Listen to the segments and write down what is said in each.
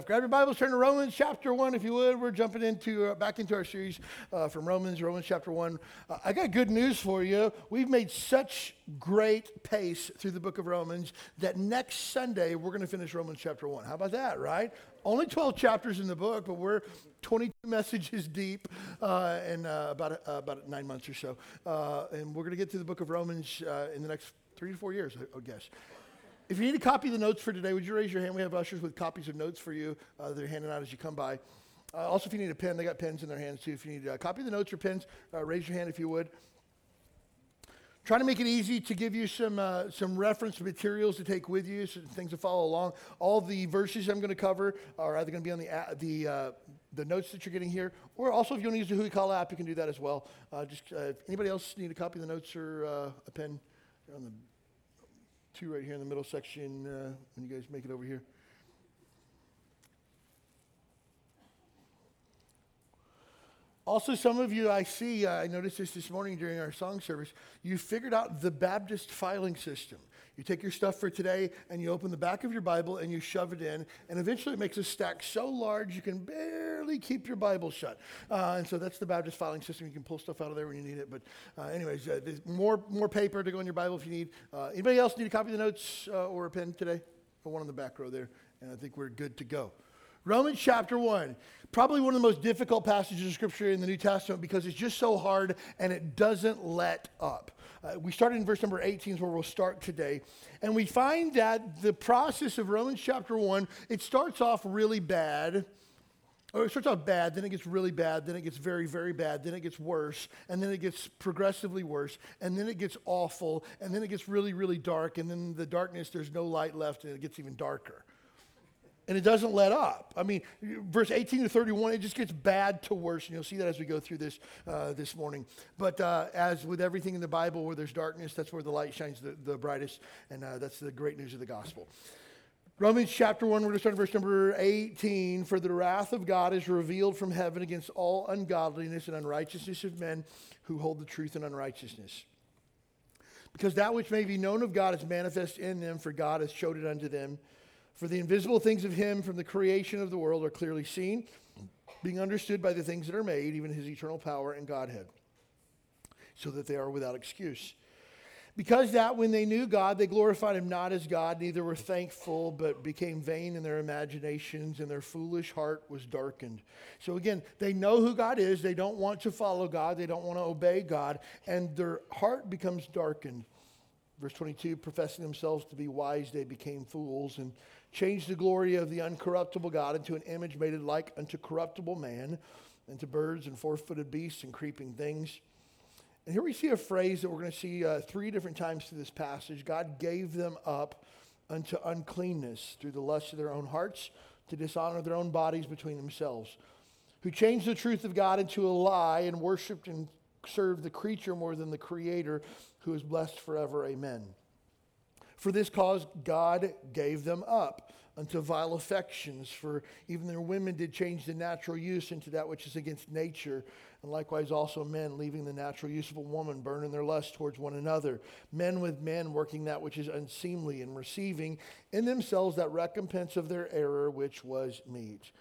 Stuff. Grab your Bibles, turn to Romans chapter 1, if you would. We're jumping into uh, back into our series uh, from Romans, Romans chapter 1. Uh, I got good news for you. We've made such great pace through the book of Romans that next Sunday we're going to finish Romans chapter 1. How about that, right? Only 12 chapters in the book, but we're 22 messages deep uh, in uh, about, uh, about nine months or so. and we're going to get through the book of Romans in the next three to four years, I guess. If you need a copy of the notes for today, would you raise your hand? We have ushers with copies of notes for you. Uh, they're handing out as you come by. Uh, also, if you need a pen, they got pens in their hands too. If you need a copy of the notes or pens, uh, raise your hand if you would. Trying to make it easy to give you some, uh, some reference materials to take with you, some things to follow along. All the verses I'm going to cover are either going to be on the, the, uh, the notes that you're getting here, or also if you want to use the Huikala app, you can do that as well. Uh, just anybody else need a copy of the notes or a pen? on the two right here in the middle section uh, when you guys make it over here. Also, some of you I see, uh, I noticed this this morning during our song service, you figured out the Baptist filing system. You take your stuff for today and you open the back of your Bible and you shove it in, and eventually it makes a stack so large you can barely keep your Bible shut. Uh, and so that's the Baptist filing system. You can pull stuff out of there when you need it. But, uh, anyways, uh, there's more, more paper to go in your Bible if you need. Uh, anybody else need a copy of the notes uh, or a pen today? Or one on the back row there. And I think we're good to go. Romans chapter 1. Probably one of the most difficult passages of Scripture in the New Testament because it's just so hard and it doesn't let up. Uh, we started in verse number 18 is where we'll start today. And we find that the process of Romans chapter 1, it starts off really bad. Or it starts off bad, then it gets really bad, then it gets very, very bad, then it gets worse, and then it gets progressively worse, and then it gets awful, and then it gets really, really dark, and then the darkness, there's no light left, and it gets even darker and it doesn't let up. I mean, verse 18 to 31, it just gets bad to worse, and you'll see that as we go through this uh, this morning. But uh, as with everything in the Bible, where there's darkness, that's where the light shines the, the brightest, and uh, that's the great news of the gospel. Romans chapter 1, we're going to start verse number 18. For the wrath of God is revealed from heaven against all ungodliness and unrighteousness of men who hold the truth in unrighteousness. Because that which may be known of God is manifest in them, for God has showed it unto them. For the invisible things of him from the creation of the world are clearly seen, being understood by the things that are made, even his eternal power and Godhead, so that they are without excuse. Because that when they knew God, they glorified him not as God, neither were thankful, but became vain in their imaginations, and their foolish heart was darkened. So again, they know who God is. They don't want to follow God. They don't want to obey God, and their heart becomes darkened. Verse 22 professing themselves to be wise, they became fools and changed the glory of the uncorruptible God into an image made like unto corruptible man, and to birds and four footed beasts and creeping things. And here we see a phrase that we're going to see uh, three different times through this passage. God gave them up unto uncleanness through the lust of their own hearts to dishonor their own bodies between themselves, who changed the truth of God into a lie and worshiped and served the creature more than the creator, who is blessed forever. Amen. For this cause, God gave them up unto vile affections, for even their women did change the natural use into that which is against nature. And likewise, also men, leaving the natural use of a woman, burning their lust towards one another. Men with men, working that which is unseemly, and receiving in themselves that recompense of their error, which was meat.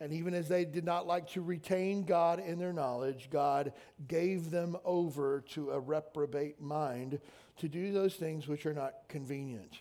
And even as they did not like to retain God in their knowledge, God gave them over to a reprobate mind to do those things which are not convenient.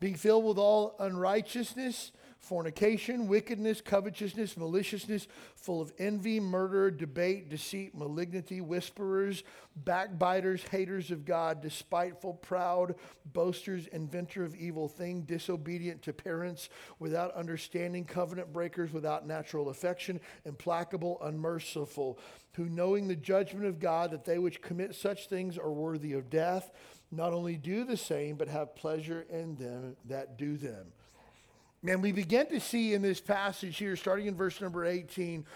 Being filled with all unrighteousness, fornication, wickedness, covetousness, maliciousness, full of envy, murder, debate, deceit, malignity, whisperers, backbiters, haters of God, despiteful, proud, boasters, inventor of evil thing, disobedient to parents, without understanding, covenant breakers, without natural affection, implacable, unmerciful, who knowing the judgment of God that they which commit such things are worthy of death, not only do the same, but have pleasure in them that do them. And we begin to see in this passage here, starting in verse number 18,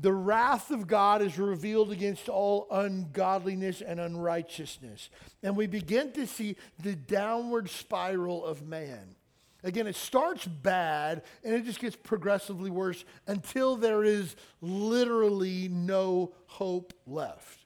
the wrath of God is revealed against all ungodliness and unrighteousness. And we begin to see the downward spiral of man. Again, it starts bad and it just gets progressively worse until there is literally no hope left.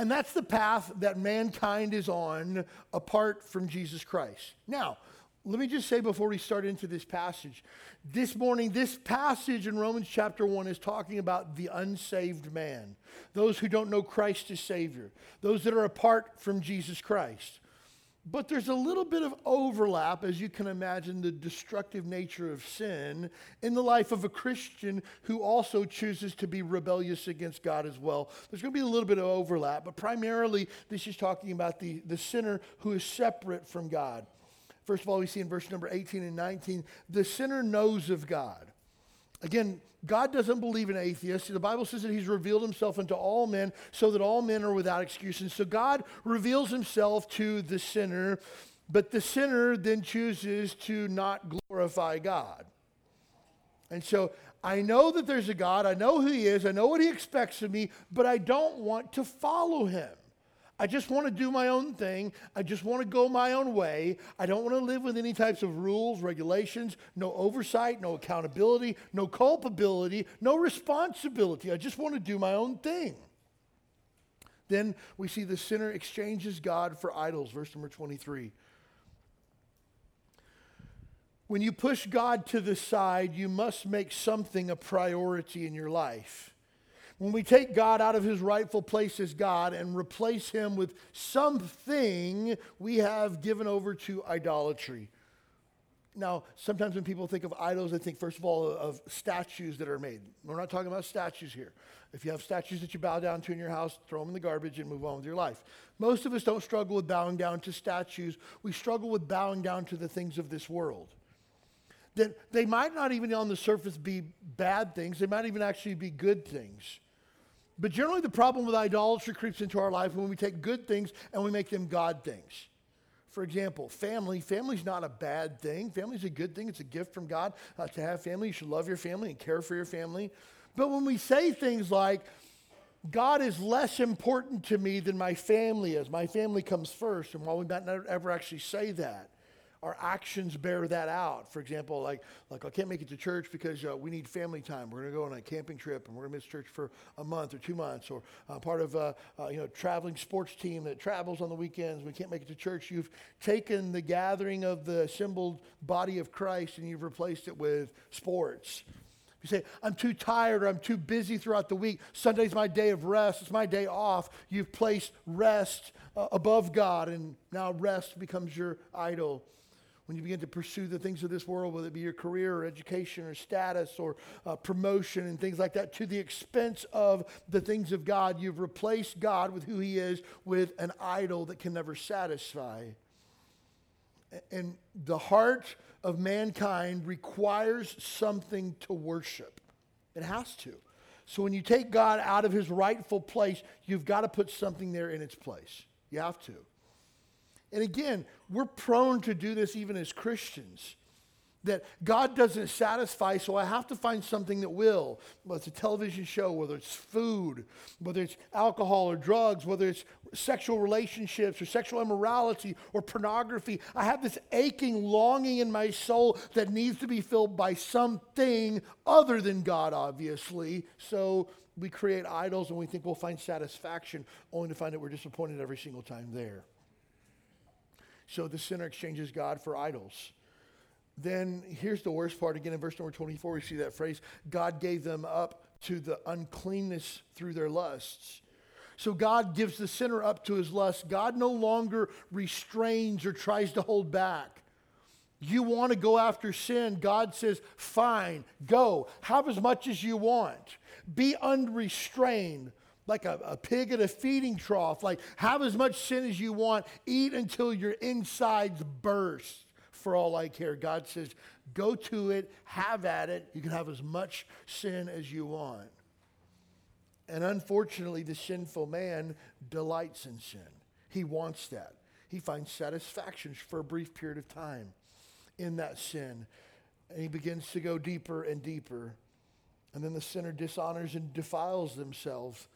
And that's the path that mankind is on apart from Jesus Christ. Now, let me just say before we start into this passage this morning, this passage in Romans chapter 1 is talking about the unsaved man, those who don't know Christ as Savior, those that are apart from Jesus Christ. But there's a little bit of overlap, as you can imagine, the destructive nature of sin in the life of a Christian who also chooses to be rebellious against God as well. There's going to be a little bit of overlap, but primarily this is talking about the, the sinner who is separate from God. First of all, we see in verse number 18 and 19, the sinner knows of God. Again, God doesn't believe in atheists. The Bible says that He's revealed Himself unto all men so that all men are without excuse. And so God reveals Himself to the sinner, but the sinner then chooses to not glorify God. And so I know that there's a God. I know who He is. I know what He expects of me, but I don't want to follow Him. I just want to do my own thing. I just want to go my own way. I don't want to live with any types of rules, regulations, no oversight, no accountability, no culpability, no responsibility. I just want to do my own thing. Then we see the sinner exchanges God for idols, verse number 23. When you push God to the side, you must make something a priority in your life. When we take God out of his rightful place as God and replace him with something, we have given over to idolatry. Now, sometimes when people think of idols, they think, first of all, of statues that are made. We're not talking about statues here. If you have statues that you bow down to in your house, throw them in the garbage and move on with your life. Most of us don't struggle with bowing down to statues. We struggle with bowing down to the things of this world. That they might not even on the surface be bad things, they might even actually be good things. But generally, the problem with idolatry creeps into our life when we take good things and we make them God things. For example, family. Family's not a bad thing. Family's a good thing. It's a gift from God uh, to have family. You should love your family and care for your family. But when we say things like, God is less important to me than my family is, my family comes first, and while we might not ever actually say that, our actions bear that out. For example, like, like I can't make it to church because uh, we need family time. We're going to go on a camping trip and we're going to miss church for a month or two months, or uh, part of a uh, you know traveling sports team that travels on the weekends. We can't make it to church. You've taken the gathering of the assembled body of Christ and you've replaced it with sports. You say, I'm too tired or I'm too busy throughout the week. Sunday's my day of rest. It's my day off. You've placed rest uh, above God, and now rest becomes your idol when you begin to pursue the things of this world, whether it be your career or education or status or uh, promotion and things like that, to the expense of the things of God, you've replaced God with who He is with an idol that can never satisfy. And the heart of mankind requires something to worship, it has to. So when you take God out of His rightful place, you've got to put something there in its place. You have to. And again, we're prone to do this even as Christians. That God doesn't satisfy, so I have to find something that will. Whether it's a television show, whether it's food, whether it's alcohol or drugs, whether it's sexual relationships or sexual immorality or pornography. I have this aching longing in my soul that needs to be filled by something other than God, obviously. So we create idols and we think we'll find satisfaction, only to find that we're disappointed every single time there. So the sinner exchanges God for idols. Then here's the worst part again in verse number 24, we see that phrase God gave them up to the uncleanness through their lusts. So God gives the sinner up to his lust. God no longer restrains or tries to hold back. You want to go after sin, God says, fine, go. Have as much as you want. Be unrestrained like a, a pig at a feeding trough. Like, have as much sin as you want, eat until your insides burst. For all I care, God says, go to it, have at it. You can have as much sin as you want. And unfortunately, the sinful man delights in sin. He wants that. He finds satisfaction for a brief period of time. in that sin. And he begins to go deeper and deeper. And then the sinner dishonors and defiles themselves.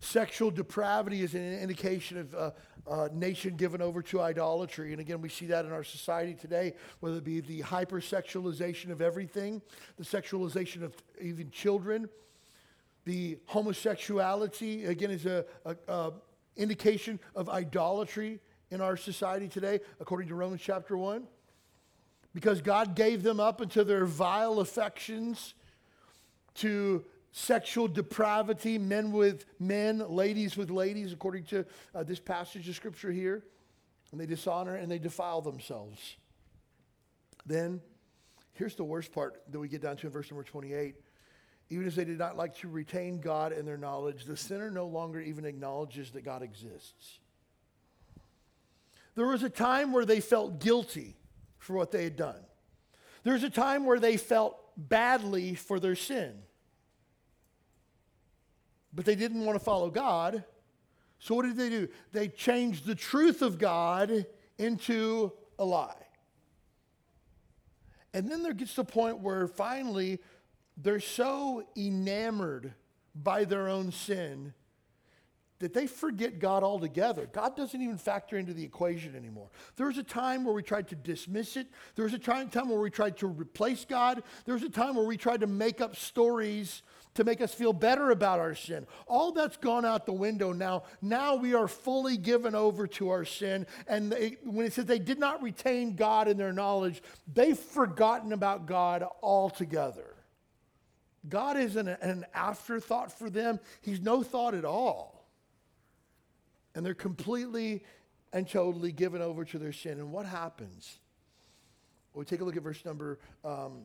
Sexual depravity is an indication of a, a, nation given over to idolatry. And again, we see that in our society today, whether it be the hypersexualization of everything, the sexualization of even children, the homosexuality, again, is a, a, a indication of idolatry in our society today, according to Romans chapter 1. Because God gave them up into their vile affections to sexual depravity, men with men, ladies with ladies, according to uh, this passage of scripture here. And they dishonor and they defile themselves. Then, here's the worst part that we get down to in verse number 28. Even as they did not like to retain God in their knowledge, the sinner no longer even acknowledges that God exists. There was a time where they felt guilty for what they had done. There was a time where they felt badly for their sin. But they didn't want to follow God. So what did they do? They changed the truth of God into a lie. And then there gets to the point where finally they're so enamored by their own sin that they forget God altogether. God doesn't even factor into the equation anymore. There was a time where we tried to dismiss it. There was a time where we tried to replace God. There was a time where we tried to make up stories to make us feel better about our sin. All that's gone out the window now. Now we are fully given over to our sin. And they, when it says they did not retain God in their knowledge, they've forgotten about God altogether. God isn't an afterthought for them, He's no thought at all. And they're completely and totally given over to their sin. And what happens? Well, we take a look at verse number, um,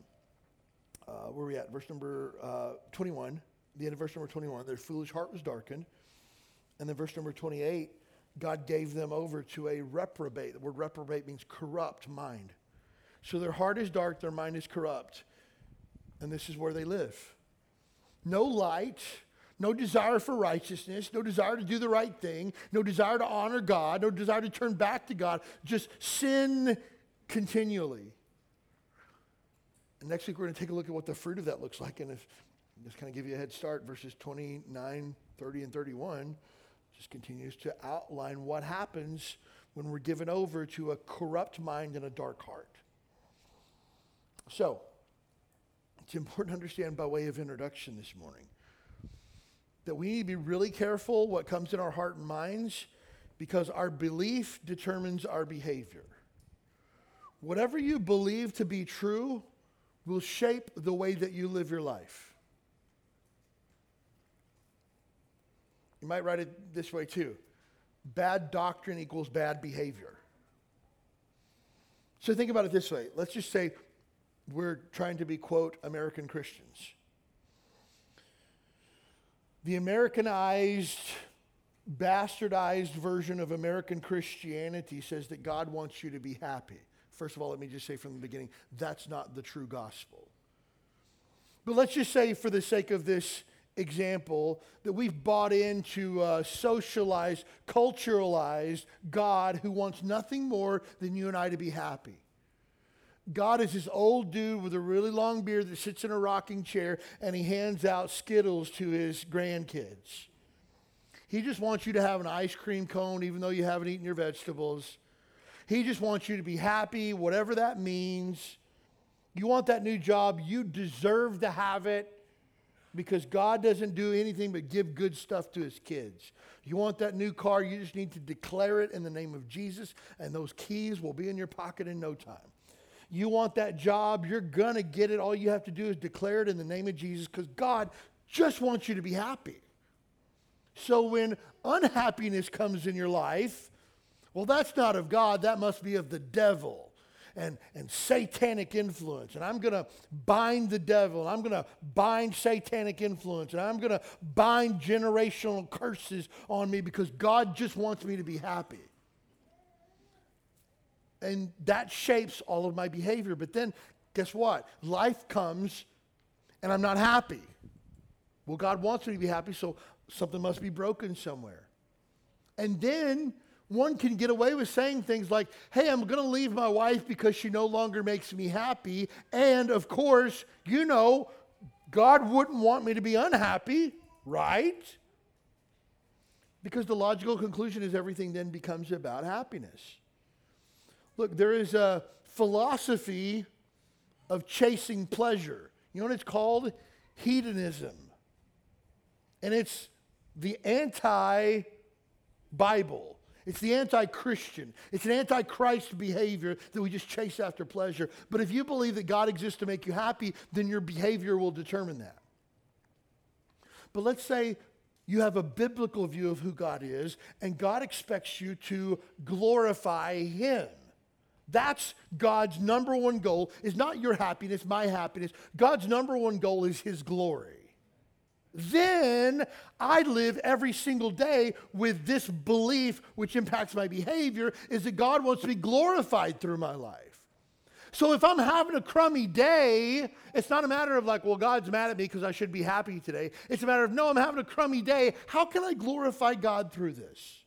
uh, where are we at? Verse number uh, 21, the end of verse number 21. Their foolish heart was darkened. And then verse number 28, God gave them over to a reprobate. The word reprobate means corrupt mind. So their heart is dark, their mind is corrupt and this is where they live. No light, no desire for righteousness, no desire to do the right thing, no desire to honor God, no desire to turn back to God, just sin continually. Next week we're going to take a look at what the fruit of that looks like. And if just kind of give you a head start, verses 29, 30, and 31 just continues to outline what happens when we're given over to a corrupt mind and a dark heart. So, it's important to understand by way of introduction this morning that we need to be really careful what comes in our heart and minds because our belief determines our behavior. Whatever you believe to be true will shape the way that you live your life. You might write it this way too bad doctrine equals bad behavior. So think about it this way. Let's just say we're trying to be, quote, American Christians. The Americanized, bastardized version of American Christianity says that God wants you to be happy. First of all, let me just say from the beginning that's not the true gospel. But let's just say, for the sake of this example, that we've bought into a uh, socialized, culturalized God who wants nothing more than you and I to be happy. God is this old dude with a really long beard that sits in a rocking chair and he hands out Skittles to his grandkids. He just wants you to have an ice cream cone even though you haven't eaten your vegetables. He just wants you to be happy, whatever that means. You want that new job, you deserve to have it because God doesn't do anything but give good stuff to his kids. You want that new car, you just need to declare it in the name of Jesus, and those keys will be in your pocket in no time. You want that job, you're going to get it. All you have to do is declare it in the name of Jesus because God just wants you to be happy. So when unhappiness comes in your life, well, that's not of God, that must be of the devil. And, and satanic influence. And I'm going to bind the devil. I'm going to bind satanic influence. And I'm going to bind generational curses on me because God just wants me to be happy and that shapes all of my behavior. But then, guess what? Life comes and I'm not happy. Well, God wants me to be happy, so something must be broken somewhere. And then one can get away with saying things like, hey, I'm going to leave my wife because she no longer makes me happy. And of course, you know, God wouldn't want me to be unhappy, right? Because the logical conclusion is everything then becomes about happiness. Look, there is a philosophy of chasing pleasure. You know what it's called? Hedonism. And it's the anti Bible. It's the anti Christian. It's an anti Christ behavior that we just chase after pleasure. But if you believe that God exists to make you happy, then your behavior will determine that. But let's say you have a biblical view of who God is, and God expects you to glorify Him. That's God's number one goal, is not your happiness, my happiness. God's number one goal is His glory then I live every single day with this belief, which impacts my behavior, is that God wants to be glorified through my life. So if I'm having a crummy day, it's not a matter of like, well, God's mad at me because I should be happy today. It's a matter of, no, I'm having a crummy day. How can I glorify God through this?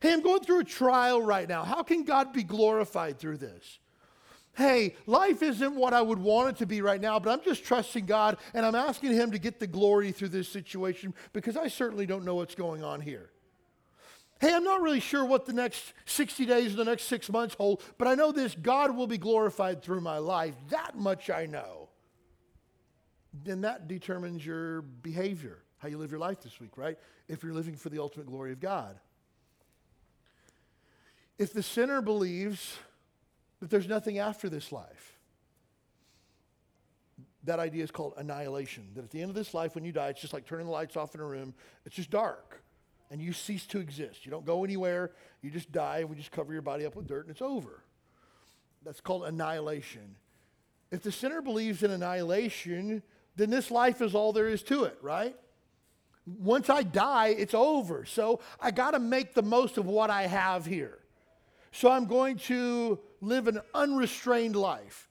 Hey, I'm going through a trial right now. How can God be glorified through this? Hey, life isn't what I would want it to be right now, but I'm just trusting God and I'm asking Him to get the glory through this situation because I certainly don't know what's going on here. Hey, I'm not really sure what the next 60 days or the next six months hold, but I know this God will be glorified through my life. That much I know. Then that determines your behavior, how you live your life this week, right? If you're living for the ultimate glory of God. If the sinner believes that there's nothing after this life. That idea is called annihilation. That at the end of this life, when you die, it's just like turning the lights off in a room, it's just dark, and you cease to exist. You don't go anywhere, you just die, and we just cover your body up with dirt, and it's over. That's called annihilation. If the sinner believes in annihilation, then this life is all there is to it, right? Once I die, it's over. So I got to make the most of what I have here. So I'm going to live an unrestrained life.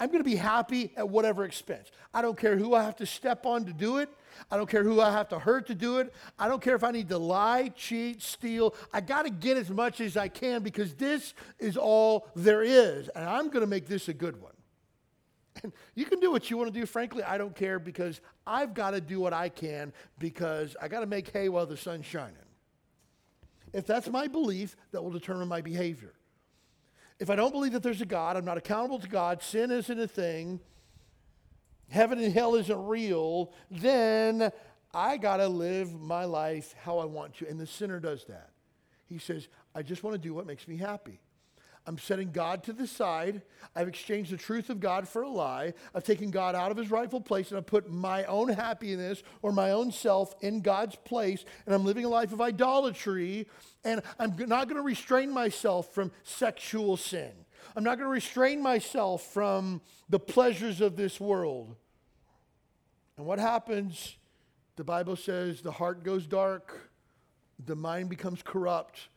I'm going to be happy at whatever expense. I don't care who I have to step on to do it. I don't care who I have to hurt to do it. I don't care if I need to lie, cheat, steal. I got to get as much as I can because this is all there is. And I'm going to make this a good one. And you can do what you want to do. Frankly, I don't care because I've got to do what I can because I got to make hay while the sun's shining. If that's my belief, that will determine my behavior. If I don't believe that there's a God, I'm not accountable to God, sin isn't a thing, heaven and hell isn't real, then I got to live my life how I want to. And the sinner does that. He says, I just want to do what makes me happy. I'm setting God to the side. I've exchanged the truth of God for a lie. I've taken God out of his rightful place and I've put my own happiness or my own self in God's place. And I'm living a life of idolatry. And I'm not going to restrain myself from sexual sin. I'm not going to restrain myself from the pleasures of this world. And what happens? The Bible says the heart goes dark, the mind becomes corrupt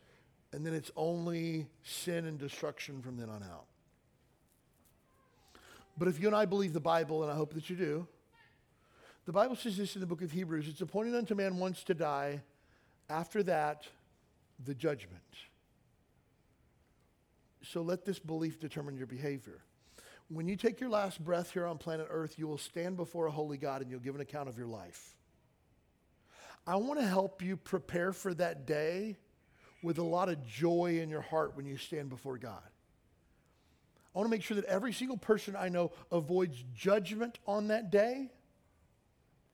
and then it's only sin and destruction from then on out. But if you and I believe the Bible, and I hope that you do, the Bible says this in the book of Hebrews it's appointed unto man once to die, after that, the judgment. So let this belief determine your behavior. When you take your last breath here on planet Earth, you will stand before a holy God and you'll give an account of your life. I want to help you prepare for that day with a lot of joy in your heart when you stand before God. I want to make sure that every single person I know avoids judgment on that day,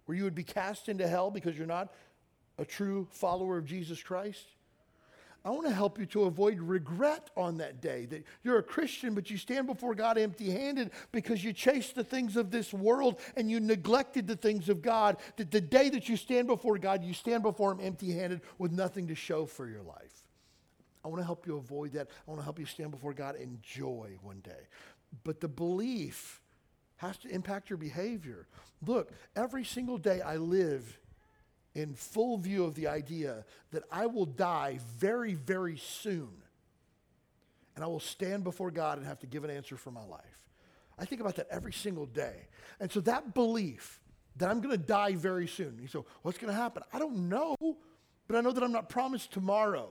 where you would be cast into hell because you're not a true follower of Jesus Christ. I want to help you to avoid regret on that day that you're a Christian, but you stand before God empty handed because you chased the things of this world and you neglected the things of God. That the day that you stand before God, you stand before Him empty handed with nothing to show for your life. I want to help you avoid that. I want to help you stand before God in joy one day. But the belief has to impact your behavior. Look, every single day I live in full view of the idea that I will die very, very soon. And I will stand before God and have to give an answer for my life. I think about that every single day. And so that belief that I'm going to die very soon. You say, what's going to happen? I don't know, but I know that I'm not promised tomorrow.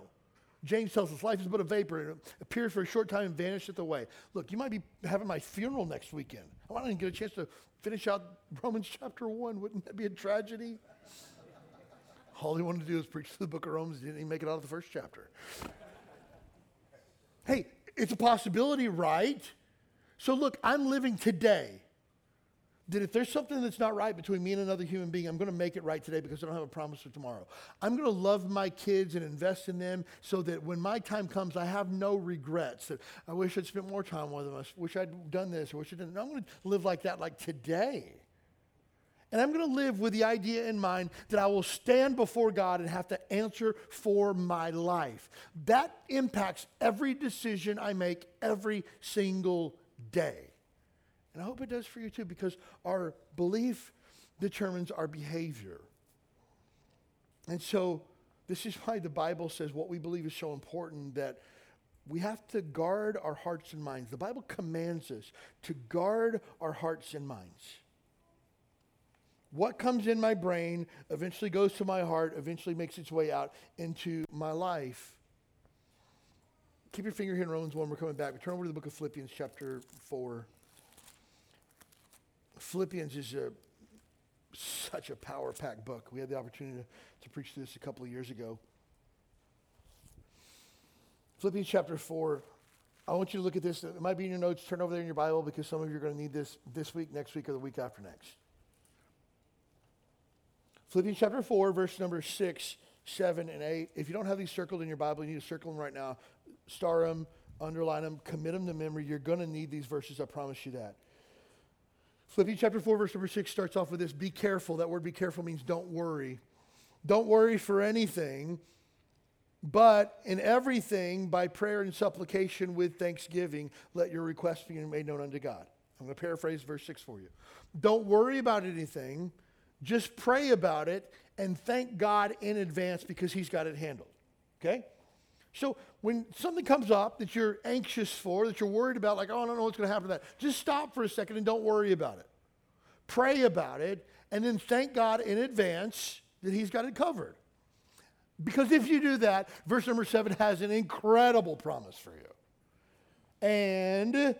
James tells us life is but a vapor. and It appears for a short time and vanisheth away. Look, you might be having my funeral next weekend. I to get a chance to finish out Romans chapter 1. Wouldn't that be a tragedy? All he wanted to do was preach the book of Romans. He didn't even make it out of the first chapter. hey, it's a possibility, right? So look, I'm living today that if there's something that's not right between me and another human being, I'm going to make it right today because I don't have a promise for tomorrow. I'm going to love my kids and invest in them so that when my time comes, I have no regrets. That I wish I'd spent more time with them. I wish I'd done this. I wish I didn't. I'm going to live like that, like today. And I'm going to live with the idea in mind that I will stand before God and have to answer for my life. That impacts every decision I make every single day. And I hope it does for you too, because our belief determines our behavior. And so, this is why the Bible says what we believe is so important that we have to guard our hearts and minds. The Bible commands us to guard our hearts and minds. What comes in my brain eventually goes to my heart, eventually makes its way out into my life. Keep your finger here in Romans 1. We're coming back. We turn over to the book of Philippians, chapter 4. Philippians is a, such a power packed book. We had the opportunity to, to preach this a couple of years ago. Philippians chapter 4. I want you to look at this. It might be in your notes. Turn over there in your Bible because some of you are going to need this this week, next week, or the week after next. Philippians chapter 4, verse number 6, 7, and 8. If you don't have these circled in your Bible, you need to circle them right now. Star them, underline them, commit them to memory. You're going to need these verses. I promise you that. Philippians chapter 4, verse number 6 starts off with this Be careful. That word be careful means don't worry. Don't worry for anything, but in everything, by prayer and supplication with thanksgiving, let your requests be made known unto God. I'm going to paraphrase verse 6 for you. Don't worry about anything, just pray about it and thank God in advance because He's got it handled. Okay? So when something comes up that you're anxious for, that you're worried about, like, oh, I don't know what's going to happen to that, just stop for a second and don't worry about it. Pray about it, and then thank God in advance that He's got it covered. Because if you do that, verse number seven has an incredible promise for you. And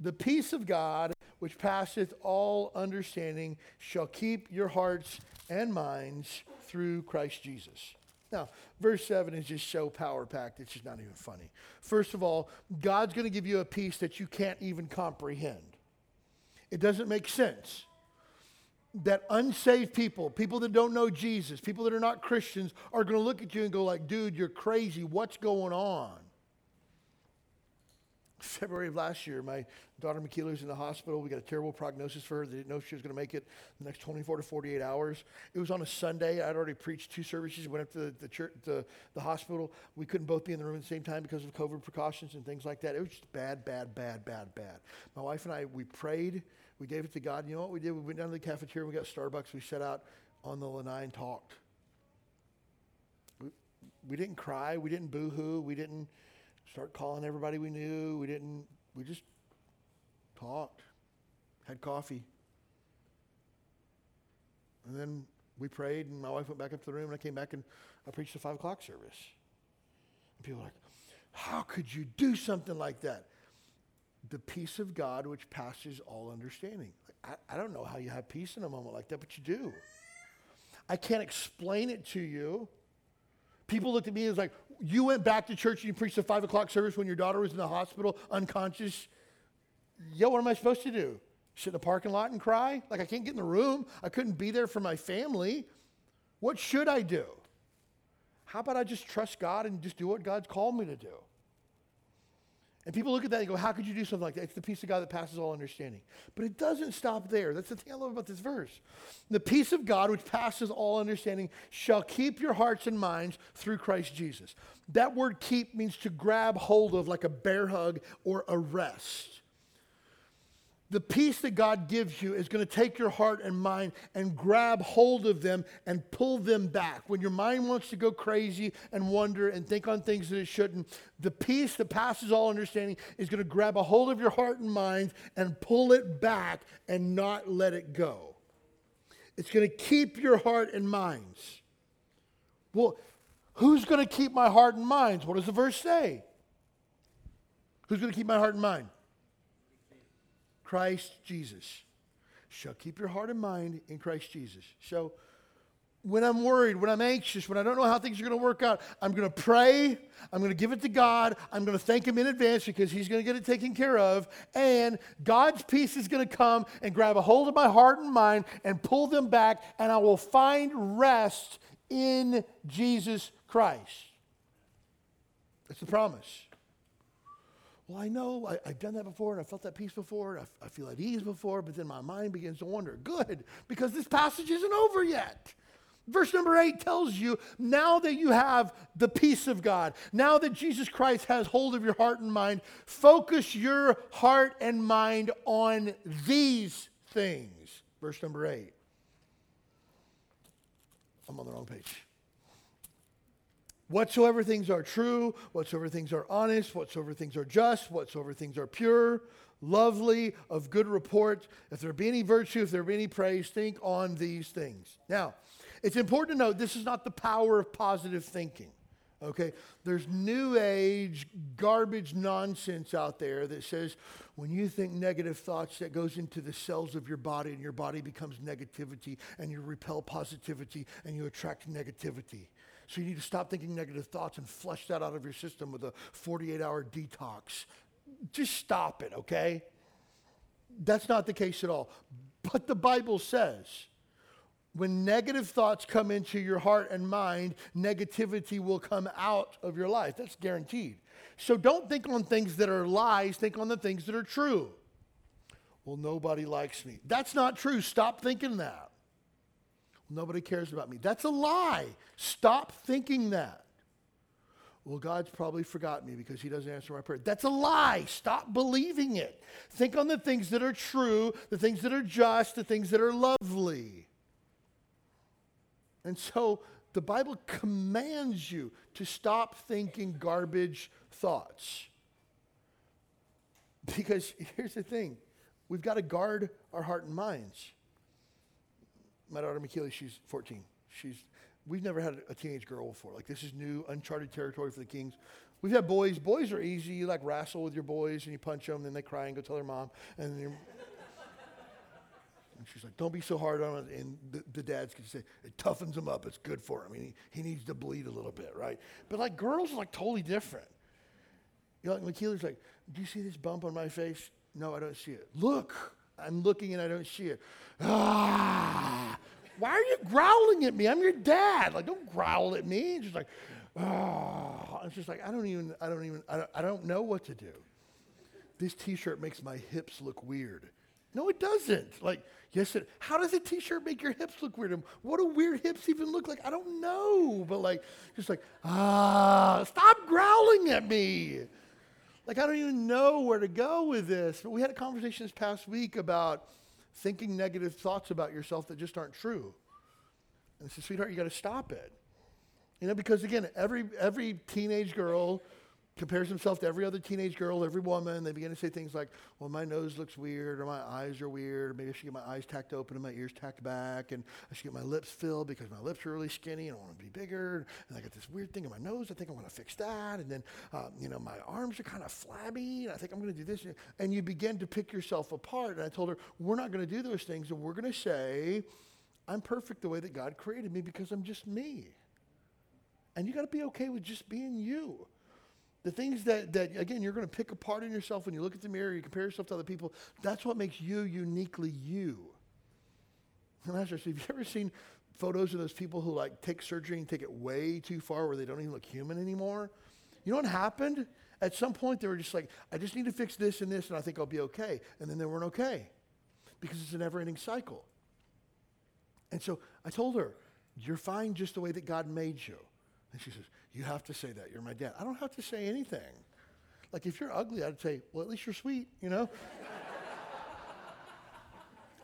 the peace of God, which passeth all understanding, shall keep your hearts and minds through Christ Jesus. Now, verse 7 is just so power packed, it's just not even funny. First of all, God's going to give you a peace that you can't even comprehend. It doesn't make sense that unsaved people, people that don't know Jesus, people that are not Christians, are going to look at you and go like, dude, you're crazy. What's going on? February of last year, my daughter Michaela was in the hospital. We got a terrible prognosis for her. They didn't know she was going to make it the next 24 to 48 hours. It was on a Sunday. I'd already preached two services. Went up to the, the, church, the, the hospital. We couldn't both be in the room at the same time because of COVID precautions and things like that. It was just bad, bad, bad, bad, bad. My wife and I, we prayed. We gave it to God. You know what we did? We went down to the cafeteria. We got Starbucks. We sat out on the lanai and talked. We, we didn't cry. We didn't boo-hoo. We didn't start calling everybody we knew. We didn't, we just talked, had coffee. And then we prayed, and my wife went back up to the room, and I came back and I preached the five o'clock service. And people were like, How could you do something like that? The peace of God which passes all understanding. I, I don't know how you have peace in a moment like that, but you do. I can't explain it to you. People looked at me as like, you went back to church and you preached the five o'clock service when your daughter was in the hospital unconscious. Yo, what am I supposed to do? Sit in the parking lot and cry? Like I can't get in the room. I couldn't be there for my family. What should I do? How about I just trust God and just do what God's called me to do? And people look at that and go, How could you do something like that? It's the peace of God that passes all understanding. But it doesn't stop there. That's the thing I love about this verse. The peace of God, which passes all understanding, shall keep your hearts and minds through Christ Jesus. That word keep means to grab hold of like a bear hug or arrest the peace that God gives you is going to take your heart and mind and grab hold of them and pull them back. When your mind wants to go crazy and wonder and think on things that it shouldn't, the peace that passes all understanding is going to grab a hold of your heart and mind and pull it back and not let it go. It's going to keep your heart and minds. Well, Who's going to keep my heart and minds? What does the verse say? Who's going to keep my heart and mind? Christ Jesus. Shall keep your heart and mind in Christ Jesus. So, when I'm worried, when I'm anxious, when I don't know how things are going to work out, I'm going to pray. I'm going to give it to God. I'm going to thank Him in advance because He's going to get it taken care of. And God's peace is going to come and grab a hold of my heart and mind and pull them back, and I will find rest in Jesus Christ. That's the promise. Well, I know I, have done that before and I felt that peace before and I, I feel at ease before, but then my mind begins to wander. Good, because this passage isn't over yet. Verse number eight tells you now that you have the peace of God, now that Jesus Christ has hold of your heart and mind, focus your heart and mind on these things. Verse number eight. I'm on the wrong page. Whatsoever things are true, whatsoever things are honest, whatsoever things are just, whatsoever things are pure, lovely, of good report, if there be any virtue, if there be any praise, think on these things. Now, it's important to note this is not the power of positive thinking. Okay? There's new age garbage nonsense out there that says when you think negative thoughts, that goes into the cells of your body and your body becomes negativity and you repel positivity and you attract negativity. So you need to stop thinking negative thoughts and flush that out of your system with a 48 hour detox. Just stop it, okay? That's not the case at all. But the Bible says when negative thoughts come into your heart and mind, negativity will come out of your life. That's guaranteed. So don't think on things that are lies, think on the things that are true. Well, nobody likes me. That's not true. Stop thinking that. Nobody cares about me. That's a lie. Stop thinking that. Well, God's probably forgot me because he doesn't answer my prayer. That's a lie. Stop believing it. Think on the things that are true, the things that are just, the things that are lovely. And so the Bible commands you to stop thinking garbage thoughts. Because here's the thing we've got to guard our heart and minds. My daughter Makila, she's 14. She's, we've never had a teenage girl before. Like, this is new, uncharted territory for the Kings. We've had boys. Boys are easy. You like wrestle with your boys and you punch them, then they cry and go tell their mom. And and she's like, don't be so hard on it. And the, the dads can say, it toughens him up. It's good for him. He, he needs to bleed a little bit, right? But like girls are like totally different. You know, like Makila's like, do you see this bump on my face? No, I don't see it. Look, I'm looking and I don't see it. Ah, why are you growling at me? I'm your dad. Like, don't growl at me. It's just like, ah. It's just like, I don't even, I don't even, I don't, I don't know what to do. This t-shirt makes my hips look weird. No, it doesn't. Like, yes, it, how does a t-shirt make your hips look weird? what do weird hips even look like? I don't know. But like, just like, ah, stop growling at me. Like, I don't even know where to go with this. But we had a conversation this past week about thinking negative thoughts about yourself that just aren't true. And I said, sweetheart, you got to stop it. You know, because again, every every teenage girl compares himself to every other teenage girl, every woman. They begin to say things like, well, my nose looks weird, or my eyes are weird, maybe I should get my eyes tacked open and my ears tacked back, and I should get my lips filled because my lips are really skinny and I want to be bigger. And I got this weird thing in my nose. I think I want to fix that. And then, uh, you know, my arms are kind of flabby, and I think I'm going to do this. And you begin to pick yourself apart. And I told her, we're not going to do those things, and we're going to say, I'm perfect the way that God created me because I'm just me. And you got to be okay with just being you. The things that, that again, you're going to pick apart in yourself when you look at the mirror, you compare yourself to other people, that's what makes you uniquely you. And I have you ever seen photos of those people who like take surgery and take it way too far where they don't even look human anymore? You know what happened? At some point, they were just like, I just need to fix this and this, and I think I'll be okay. And then they weren't okay because it's a never ending cycle. And so I told her, You're fine just the way that God made you. And she says, You have to say that. You're my dad. I don't have to say anything. Like, if you're ugly, I'd say, Well, at least you're sweet, you know?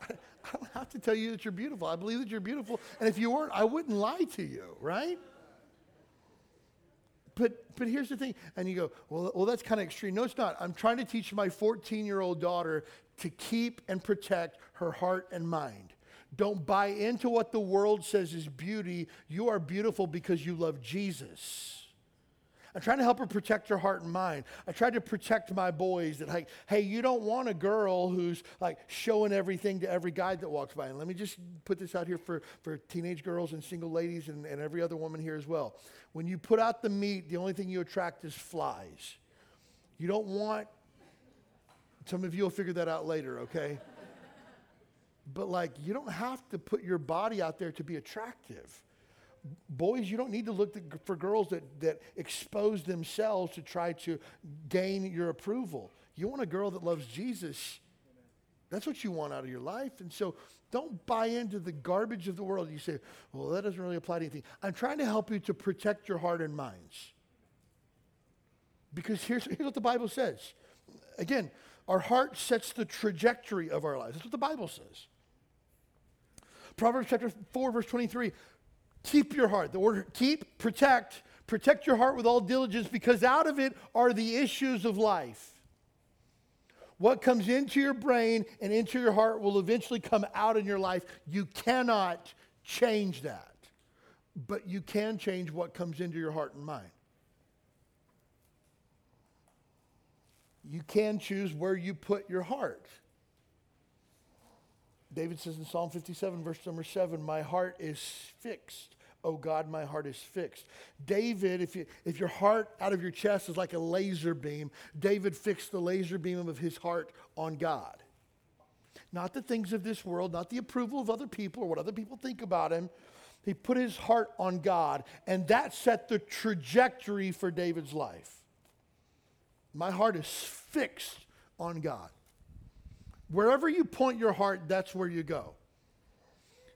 I, don't have to tell you that you're beautiful. I believe that you're beautiful. And if you weren't, I wouldn't lie to you, right? But, but here's the thing. And you go, well, well that's kind of extreme. No, it's not. I'm trying to teach my 14 year old daughter to keep and protect her heart and mind. Don't buy into what the world says is beauty. You are beautiful because you love Jesus. I'm trying to help her protect her heart and mind. I tried to protect my boys that, like, hey, you don't want a girl who's like showing everything to every guy that walks by. And let me just put this out here for, for teenage girls and single ladies and, and every other woman here as well. When you put out the meat, the only thing you attract is flies. You don't want, some of you will figure that out later, okay? But like, you don't have to put your body out there to be attractive boys, you don't need to look for girls that, that expose themselves to try to gain your approval. You want a girl that loves Jesus. That's what you want out of your life. And so don't buy into the garbage of the world. You say, well, that doesn't really apply to anything. I'm trying to help you to protect your heart and minds. Because here's, here's what the Bible says. Again, our heart sets the trajectory of our lives. That's what the Bible says. Proverbs chapter 4, verse 23 Keep your heart. The word keep, protect, protect your heart with all diligence because out of it are the issues of life. What comes into your brain and into your heart will eventually come out in your life. You cannot change that, but you can change what comes into your heart and mind. You can choose where you put your heart. David says in Psalm 57, verse number 7, My heart is fixed. Oh God, my heart is fixed. David, if, you, if your heart out of your chest is like a laser beam, David fixed the laser beam of his heart on God. Not the things of this world, not the approval of other people or what other people think about him. He put his heart on God, and that set the trajectory for David's life. My heart is fixed on God. Wherever you point your heart, that's where you go.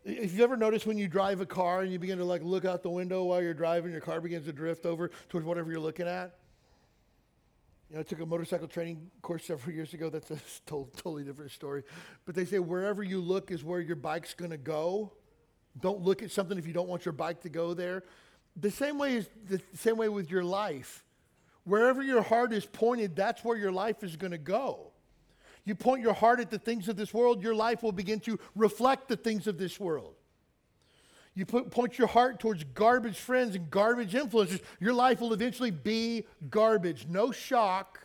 If you ever notice when you drive a car and you begin to like look out the window while you're driving, your car begins to drift over towards whatever you're looking at. You know, I took a motorcycle training course several years ago. That's a totally different story. But they say wherever you look is where your bike's going to go. Don't look at something if you don't want your bike to go there. The same way is the same way with your life. Wherever your heart is pointed, that's where your life is going to go. You point your heart at the things of this world, your life will begin to reflect the things of this world. You put, point your heart towards garbage friends and garbage influences, your life will eventually be garbage. No shock.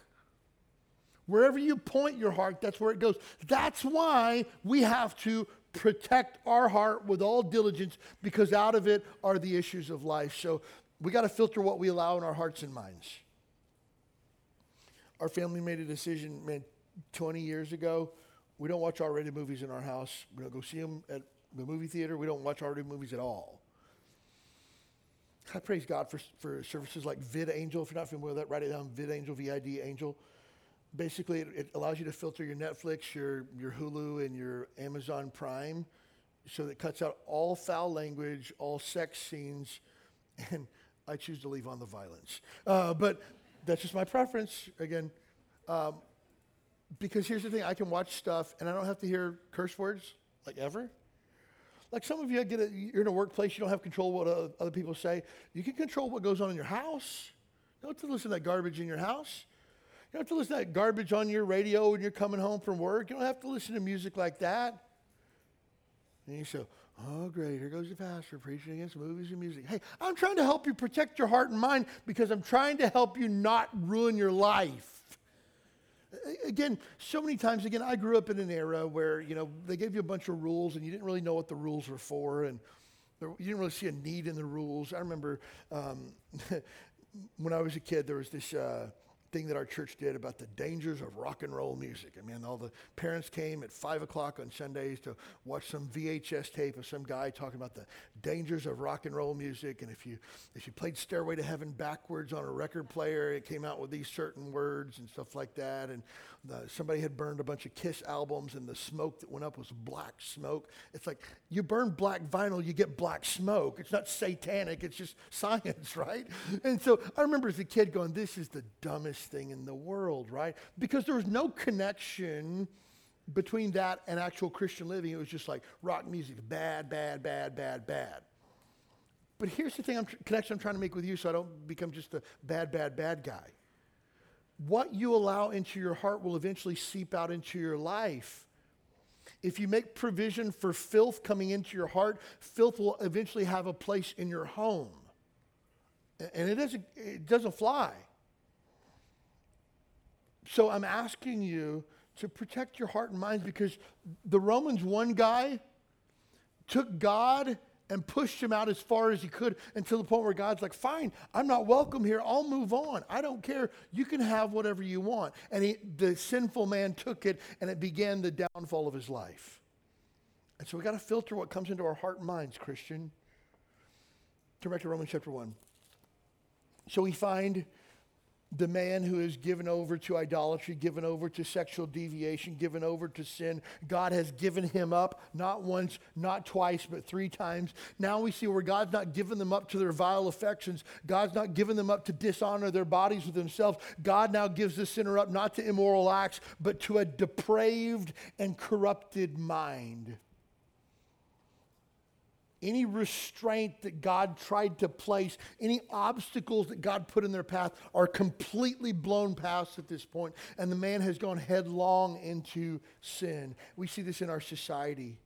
Wherever you point your heart, that's where it goes. That's why we have to protect our heart with all diligence because out of it are the issues of life. So we got to filter what we allow in our hearts and minds. Our family made a decision, man, 20 years ago, we don't watch R-rated movies in our house. We don't go see them at the movie theater. We don't watch R-rated movies at all. I praise God for, for services like VidAngel. If you're not familiar with that, write it down. VidAngel, V-I-D, Angel. Basically, it, it allows you to filter your Netflix, your, your Hulu, and your Amazon Prime so that it cuts out all foul language, all sex scenes, and I choose to leave on the violence. Uh, but that's just my preference. Again, um, because here's the thing I can watch stuff and I don't have to hear curse words, like ever. Like some of you, get a, you're in a workplace, you don't have control what uh, other people say. You can control what goes on in your house. You don't have to listen to that garbage in your house. You don't have to listen to that garbage on your radio when you're coming home from work. You don't have to listen to music like that. And you say, oh, great, here goes the pastor preaching against movies and music. Hey, I'm trying to help you protect your heart and mind because I'm trying to help you not ruin your life again, so many times, again, I grew up in an era where, you know, they gave you a bunch of rules and you didn't really know what the rules were for. And you didn't really see a need in the rules. I remember um, when I was a kid, there was this. Uh, thing that our church did about the dangers of rock and roll music. I mean, all the parents came at five o'clock on Sundays to watch some VHS tape of some guy talking about the dangers of rock and roll music. And if you if you played Stairway to Heaven backwards on a record player, it came out with these certain words and stuff like that. And the, somebody had burned a bunch of Kiss albums, and the smoke that went up was black smoke. It's like you burn black vinyl, you get black smoke. It's not satanic, it's just science, right? And so I remember as a kid going, This is the dumbest thing in the world, right? Because there was no connection between that and actual Christian living. It was just like rock music, bad, bad, bad, bad, bad. But here's the thing I'm, connection I'm trying to make with you so I don't become just a bad, bad, bad guy what you allow into your heart will eventually seep out into your life. if you make provision for filth coming into your heart, filth will eventually have a place in your home. And it doesn't, it doesn't fly. So I'm asking you to protect your heart and mind because the Romans one guy took God and pushed him out as far as he could until the point where God's like, fine, I'm not welcome here. I'll move on. I don't care. You can have whatever you want. And he, the sinful man took it, and it began the downfall of his life. And so we got to filter what comes into our heart and minds, Christian. Turn back to Romans chapter 1. So we find the man who is given over to idolatry, given over to sexual deviation, given over to sin. God has given him up, not once, not twice, but three times. Now we see where God's not given them up to their vile affections. God's not given them up to dishonor their bodies with themselves. God now gives the sinner up not to immoral acts, but to a depraved and corrupted mind any restraint that God tried to place, any obstacles that God put in their path are completely blown past at this point, and the man has gone headlong into sin. We see this in our society.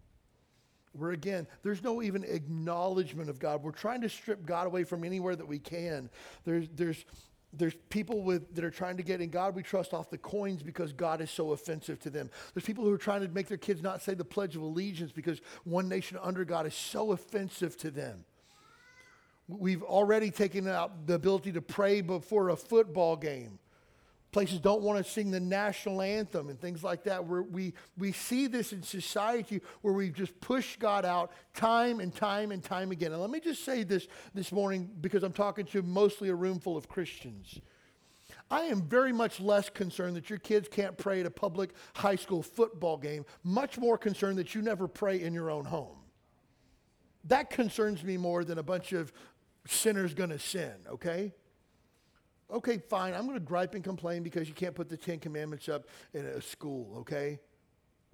Where again, there's no even acknowledgement of God. We're trying to strip God away from anywhere that we can. There's, there's, there's people with, that are trying to get in God we trust off the coins because God is so offensive to them. There's people who are trying to make their kids not say the Pledge of Allegiance because one nation under God is so offensive to them. We've already taken out the ability to pray before a football game. Places don't want to sing the national anthem and things like that. Where we, we see this in society where we've just pushed God out time and time and time again. And let me just say this this morning because I'm talking to mostly a room full of Christians. I am very much less concerned that your kids can't pray at a public high school football game, much more concerned that you never pray in your own home. That concerns me more than a bunch of sinners to sin, okay? Okay, fine. I'm going to gripe and complain because you can't put the Ten Commandments up in a school, okay?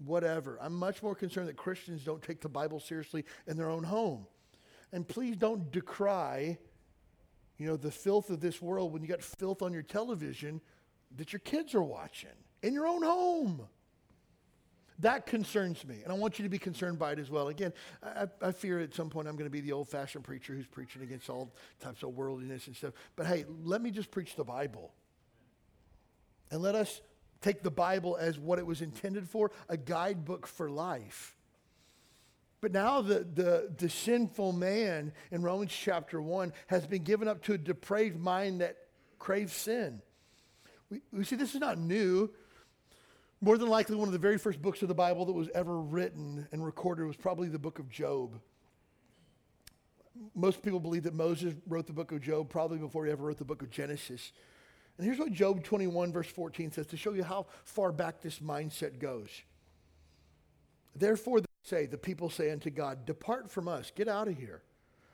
Whatever. I'm much more concerned that Christians don't take the Bible seriously in their own home. And please don't decry, you know, the filth of this world when you got filth on your television that your kids are watching in your own home. That concerns me, and I want you to be concerned by it as well. Again, I, I fear at some point I'm going to be the old fashioned preacher who's preaching against all types of worldliness and stuff. But hey, let me just preach the Bible. And let us take the Bible as what it was intended for a guidebook for life. But now the, the, the sinful man in Romans chapter 1 has been given up to a depraved mind that craves sin. We, we see this is not new. More than likely, one of the very first books of the Bible that was ever written and recorded was probably the book of Job. Most people believe that Moses wrote the book of Job probably before he ever wrote the book of Genesis. And here's what Job 21, verse 14 says to show you how far back this mindset goes. Therefore, they say, the people say unto God, Depart from us, get out of here.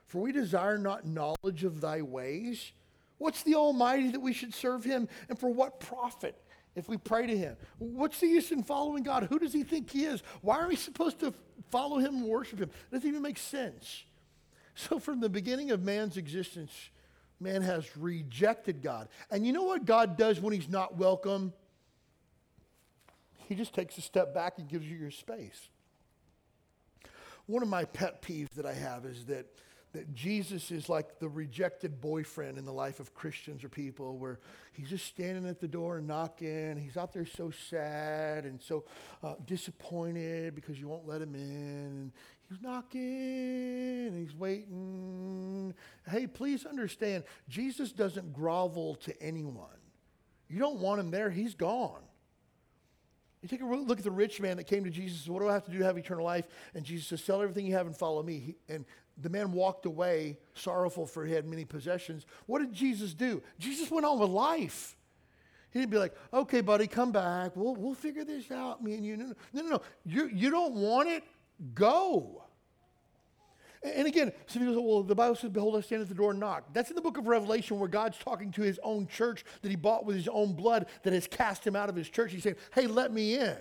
For we desire not knowledge of thy ways. What's the Almighty that we should serve him? And for what profit? If we pray to him? What's the use in following God? Who does he think he is? Why are we supposed to follow him and worship him? It doesn't even make sense. So, from the beginning of man's existence, man has rejected God. And you know what God does when he's not welcome? He just takes a step back and gives you your space. One of my pet peeves that I have is that that Jesus is like the rejected boyfriend in the life of Christians or people where he's just standing at the door and knocking. He's out there so sad and so uh, disappointed because you won't let him in. And he's knocking and he's waiting. Hey, please understand, Jesus doesn't grovel to anyone. You don't want him there, he's gone. You take a look at the rich man that came to Jesus. What do I have to do to have eternal life? And Jesus says, Sell everything you have and follow me. He, and the man walked away sorrowful for he had many possessions. What did Jesus do? Jesus went on with life. He didn't be like, okay, buddy, come back. We'll, we'll figure this out, me and you. No, no, no. no. You, you don't want it? Go. And again, some people say, well, the Bible says, behold, I stand at the door and knock. That's in the book of Revelation where God's talking to his own church that he bought with his own blood that has cast him out of his church. He's saying, hey, let me in.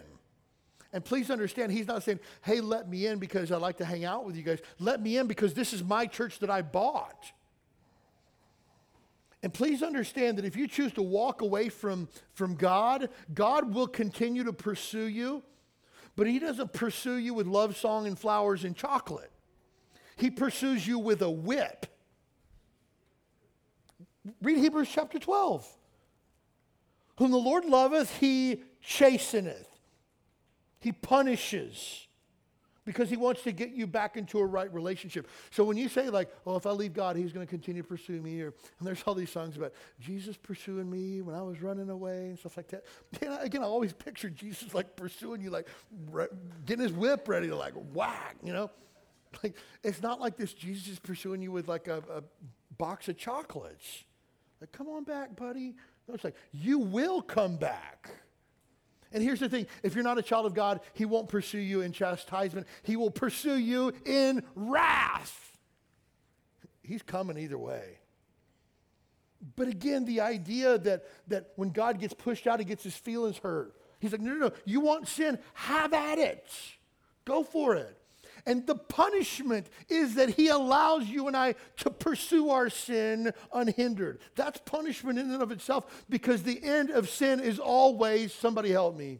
And please understand, he's not saying, hey, let me in because I like to hang out with you guys. Let me in because this is my church that I bought. And please understand that if you choose to walk away from, from God, God will continue to pursue you. but he doesn't pursue you with love song and flowers and chocolate. He pursues you with a whip. Read Hebrews chapter 12. Whom the Lord loveth, he chasteneth, he punishes because he wants to get you back into a right relationship. So when you say like, "Oh, if I leave God, he's going to continue to pursue me," or and there's all these songs about Jesus pursuing me when I was running away and stuff like that. You know, again, I always picture Jesus like pursuing you, like re- getting his whip ready to like whack. You know, like it's not like this Jesus is pursuing you with like a, a box of chocolates. Like, come on back, buddy. No, it's like you will come back. And here's the thing if you're not a child of God, He won't pursue you in chastisement, He will pursue you in wrath. He's coming either way. But again, the idea that, that when God gets pushed out, He gets his feelings hurt. He's like, no, no, no. You want sin? Have at it. Go for it. And the punishment is that he allows you and I to pursue our sin unhindered. That's punishment in and of itself because the end of sin is always, somebody help me,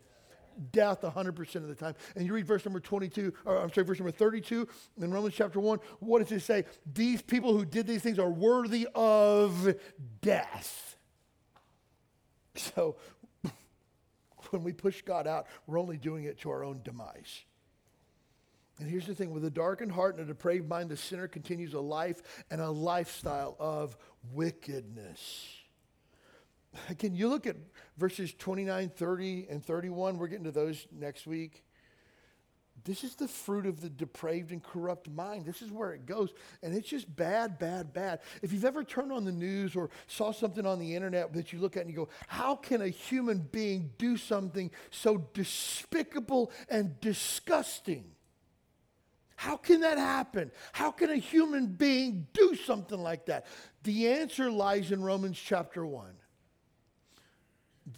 death 100% of the time. And you read verse number 22, or I'm sorry, verse number 32 in Romans chapter 1. What does it say? These people who did these things are worthy of death. So when we push God out, we're only doing it to our own demise. And here's the thing with a darkened heart and a depraved mind, the sinner continues a life and a lifestyle of wickedness. Again, you look at verses 29, 30, and 31. We're getting to those next week. This is the fruit of the depraved and corrupt mind. This is where it goes. And it's just bad, bad, bad. If you've ever turned on the news or saw something on the internet that you look at and you go, how can a human being do something so despicable and disgusting? How can that happen? How can a human being do something like that? The answer lies in Romans chapter 1.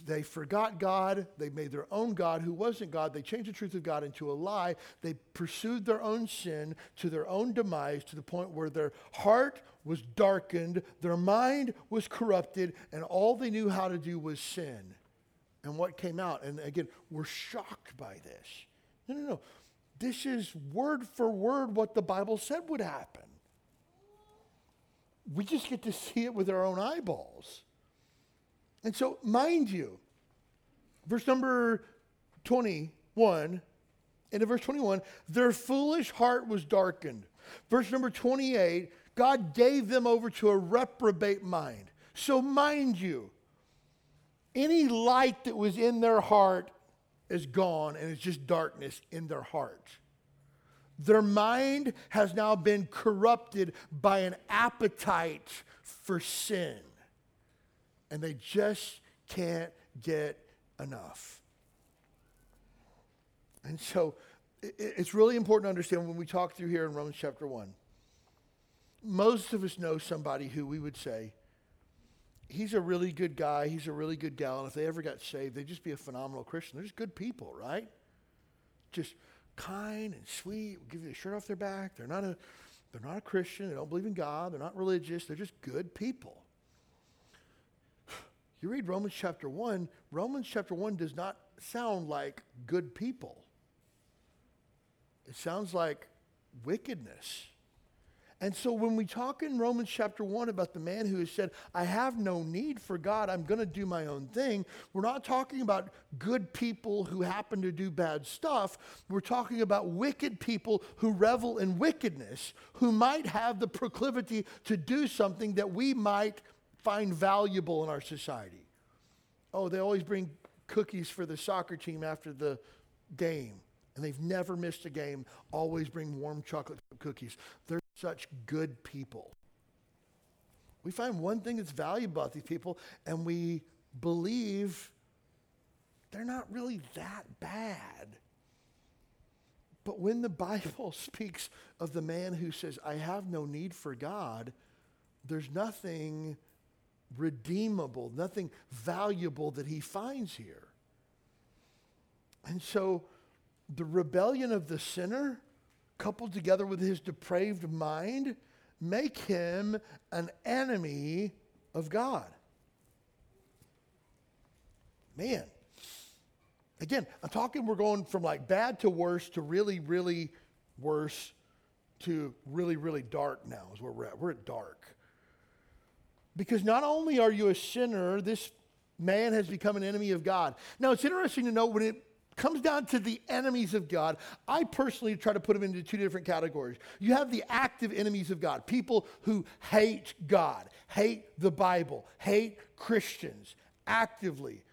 They forgot God. They made their own God who wasn't God. They changed the truth of God into a lie. They pursued their own sin to their own demise to the point where their heart was darkened, their mind was corrupted, and all they knew how to do was sin. And what came out? And again, we're shocked by this. No, no, no. This is word for word what the Bible said would happen. We just get to see it with our own eyeballs. And so, mind you, verse number 21, and in verse 21, their foolish heart was darkened. Verse number 28, God gave them over to a reprobate mind. So, mind you, any light that was in their heart is gone and it's just darkness in their heart. Their mind has now been corrupted by an appetite for sin. And they just can't get enough. And so it's really important to understand when we talk through here in Romans chapter 1. Most of us know somebody who we would say, he's a really good guy, he's a really good gal, and if they ever got saved, they'd just be a phenomenal Christian. They're just good people, right? Just kind and sweet, give you the shirt off their back. They're not a they're not a Christian, they don't believe in God, they're not religious, they're just good people. You read Romans chapter 1, Romans chapter 1 does not sound like good people. It sounds like wickedness. And so when we talk in Romans chapter 1 about the man who has said, I have no need for God, I'm going to do my own thing, we're not talking about good people who happen to do bad stuff. We're talking about wicked people who revel in wickedness, who might have the proclivity to do something that we might find valuable in our society. Oh, they always bring cookies for the soccer team after the game and they've never missed a game, always bring warm chocolate cookies. They're such good people. We find one thing that's valuable about these people, and we believe they're not really that bad. But when the Bible speaks of the man who says, I have no need for God, there's nothing redeemable, nothing valuable that he finds here. And so the rebellion of the sinner, coupled together with his depraved mind, make him an enemy of God. Man. Again, I'm talking we're going from like bad to worse to really, really worse to really, really dark now is where we're at. We're at dark. Because not only are you a sinner, this man has become an enemy of God. Now, it's interesting to note when it comes down to the enemies of God, I personally try to put them into two different categories. You have the active enemies of God, people who hate God, hate the Bible, hate Christians actively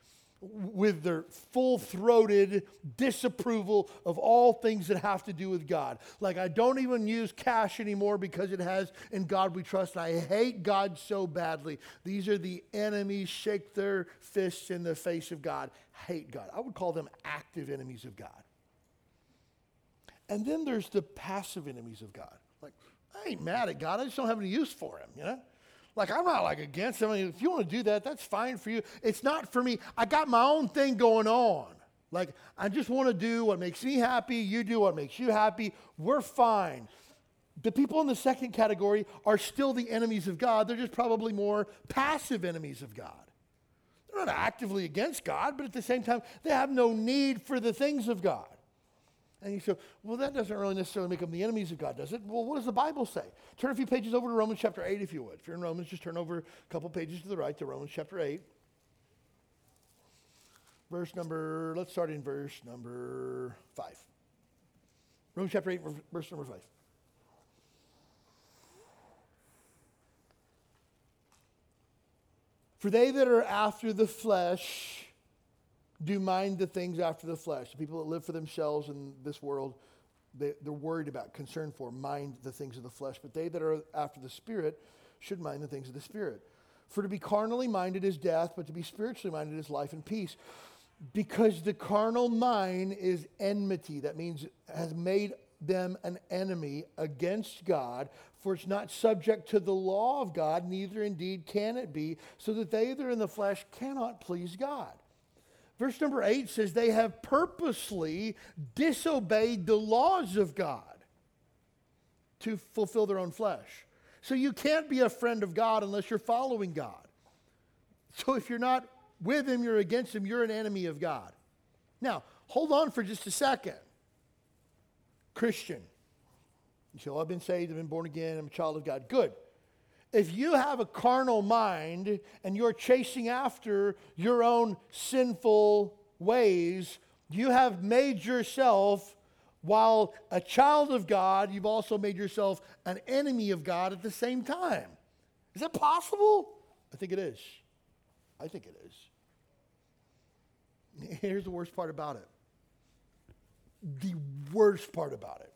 with their full throated disapproval of all things that have to do with God. Like, I don't even use cash anymore because it has in God we trust. I hate God so badly. These are the enemies, shake their fists in the face of God, hate God. I would call them active enemies of God. And then there's the passive enemies of God. Like, I ain't mad at God, I just don't have any use for him, you know? Like, I'm not like against him. I mean, if you want to do that, that's fine for you. It's not for me. I got my own thing going on. Like, I just want to do what makes me happy. You do what makes you happy. We're fine. The people in the second category are still the enemies of God. They're just probably more passive enemies of God. They're not actively against God, but at the same time, they have no need for the things of God. And you say, well, that doesn't really necessarily make them the enemies of God, does it? Well, what does the Bible say? Turn a few pages over to Romans chapter 8, if you would. If you're in Romans, just turn over a couple pages to the right to Romans chapter 8. Verse number, let's start in verse number 5. Romans chapter 8, verse number 5. For they that are after the flesh, do mind the things after the flesh. The people that live for themselves in this world, they, are worried about, concerned for, mind the things of the flesh. But they that are after the Spirit should mind the things of the Spirit. For to be carnally minded is death, but to be spiritually minded is life and peace. Because the carnal mind is enmity. That means has made them an enemy against God, for it's not subject to the law of God, neither indeed can it be, so that they that are in the flesh cannot please God. Verse number eight says, They have purposely disobeyed the laws of God to fulfill their own flesh. So you can't be a friend of God unless you're following God. So if you're not with Him, you're against Him, you're an enemy of God. Now, hold on for just a second. Christian. You say, well, I've been saved, I've been born again, I'm a child of God. Good. If you have a carnal mind and you're chasing after your own sinful ways, you have made yourself, while a child of God, you've also made yourself an enemy of God at the same time. Is that possible? I think it is. I think it is. Here's the worst part about it. The worst part about it.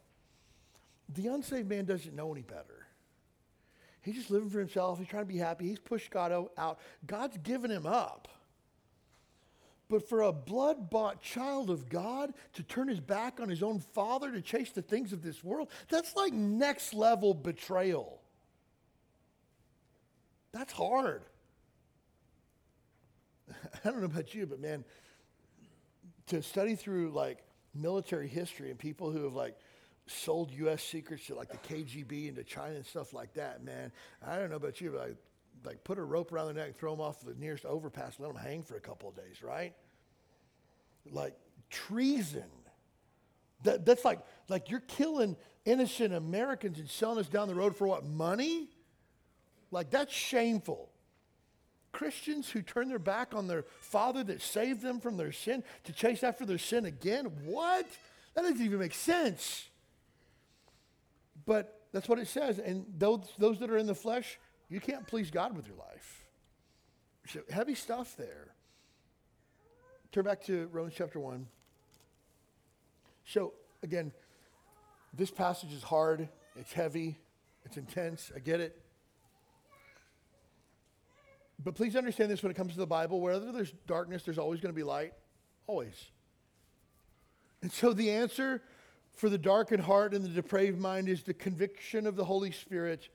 The unsaved man doesn't know any better. He's just living for himself. He's trying to be happy. He's pushed God out. God's given him up. But for a blood bought child of God to turn his back on his own father to chase the things of this world, that's like next level betrayal. That's hard. I don't know about you, but man, to study through like military history and people who have like sold U.S. secrets to like the KGB and to China and stuff like that, man. I don't know about you, but like put a rope around their neck and throw them off the nearest overpass let them hang for a couple of days, right? Like treason. That, that's like, like you're killing innocent Americans and selling us down the road for what, money? Like that's shameful. Christians who turn their back on their father that saved them from their sin to chase after their sin again? What? That doesn't even make sense. But that's what it says. And those, those that are in the flesh, you can't please God with your life. So heavy stuff there. Turn back to Romans chapter 1. So, again, this passage is hard, it's heavy, it's intense. I get it. But please understand this when it comes to the Bible wherever there's darkness, there's always going to be light. Always. And so the answer for the darkened heart and the depraved mind is the conviction of the Holy Spirit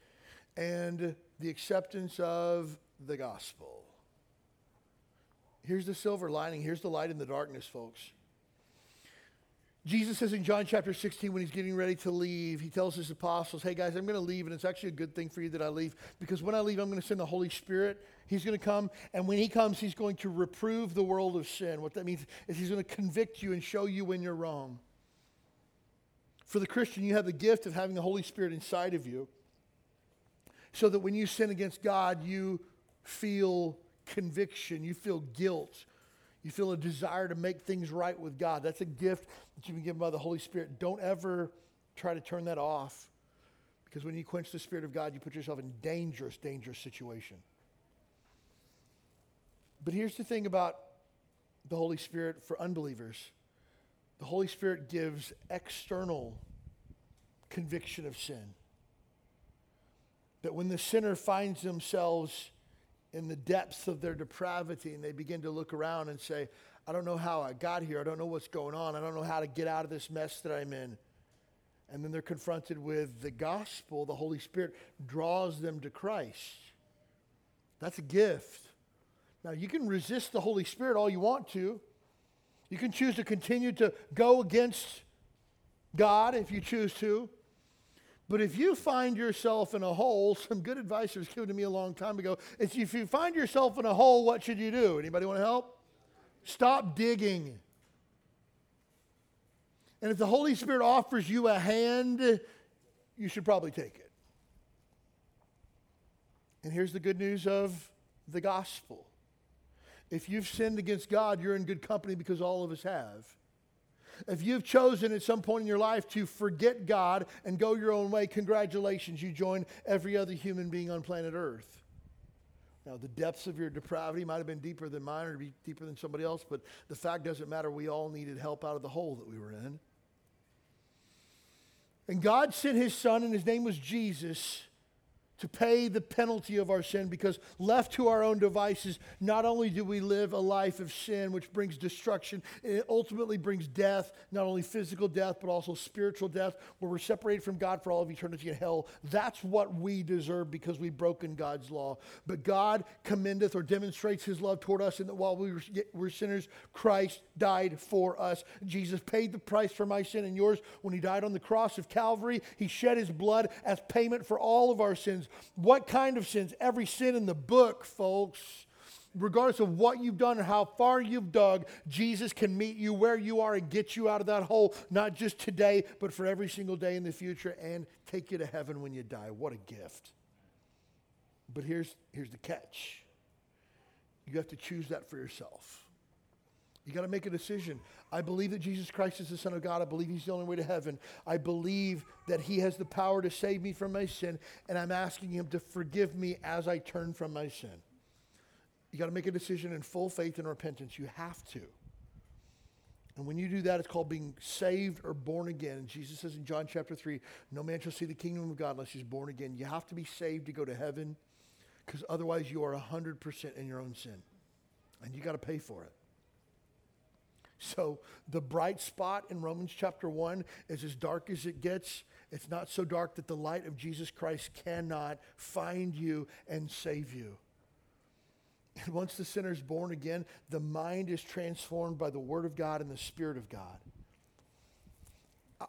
and the acceptance of the gospel. Here's the silver lining. Here's the light in the darkness, folks. Jesus says in John chapter 16, when he's getting ready to leave, he tells his apostles, Hey guys, I'm going to leave, and it's actually a good thing for you that I leave because when I leave, I'm going to send the Holy Spirit. He's going to come, and when he comes, he's going to reprove the world of sin. What that means is he's going to convict you and show you when you're wrong. For the Christian, you have the gift of having the Holy Spirit inside of you so that when you sin against God, you feel conviction, you feel guilt, you feel a desire to make things right with God. That's a gift that you've been given by the Holy Spirit. Don't ever try to turn that off because when you quench the Spirit of God, you put yourself in dangerous, dangerous situation. But here's the thing about the Holy Spirit for unbelievers the Holy Spirit gives external conviction of sin. That when the sinner finds themselves in the depths of their depravity and they begin to look around and say, I don't know how I got here. I don't know what's going on. I don't know how to get out of this mess that I'm in. And then they're confronted with the gospel. The Holy Spirit draws them to Christ. That's a gift. Now, you can resist the Holy Spirit all you want to. You can choose to continue to go against God if you choose to. But if you find yourself in a hole, some good advice was given to me a long time ago. Is if you find yourself in a hole, what should you do? Anybody want to help? Stop digging. And if the Holy Spirit offers you a hand, you should probably take it. And here's the good news of the gospel. If you've sinned against God, you're in good company because all of us have. If you've chosen at some point in your life to forget God and go your own way, congratulations, you join every other human being on planet Earth. Now, the depths of your depravity might have been deeper than mine or be deeper than somebody else, but the fact doesn't matter. We all needed help out of the hole that we were in. And God sent his son, and his name was Jesus to pay the penalty of our sin because left to our own devices, not only do we live a life of sin, which brings destruction, it ultimately brings death, not only physical death, but also spiritual death, where we're separated from God for all of eternity in hell. That's what we deserve because we've broken God's law. But God commendeth or demonstrates his love toward us in that while we were, were sinners, Christ died for us. Jesus paid the price for my sin and yours when he died on the cross of Calvary. He shed his blood as payment for all of our sins. What kind of sins? Every sin in the book, folks. Regardless of what you've done or how far you've dug, Jesus can meet you where you are and get you out of that hole, not just today, but for every single day in the future and take you to heaven when you die. What a gift. But here's, here's the catch you have to choose that for yourself. You got to make a decision. I believe that Jesus Christ is the Son of God. I believe He's the only way to heaven. I believe that He has the power to save me from my sin, and I'm asking Him to forgive me as I turn from my sin. You got to make a decision in full faith and repentance. You have to. And when you do that, it's called being saved or born again. And Jesus says in John chapter 3 no man shall see the kingdom of God unless he's born again. You have to be saved to go to heaven because otherwise you are 100% in your own sin. And you got to pay for it. So the bright spot in Romans chapter 1 is as dark as it gets. It's not so dark that the light of Jesus Christ cannot find you and save you. And once the sinner is born again, the mind is transformed by the Word of God and the Spirit of God.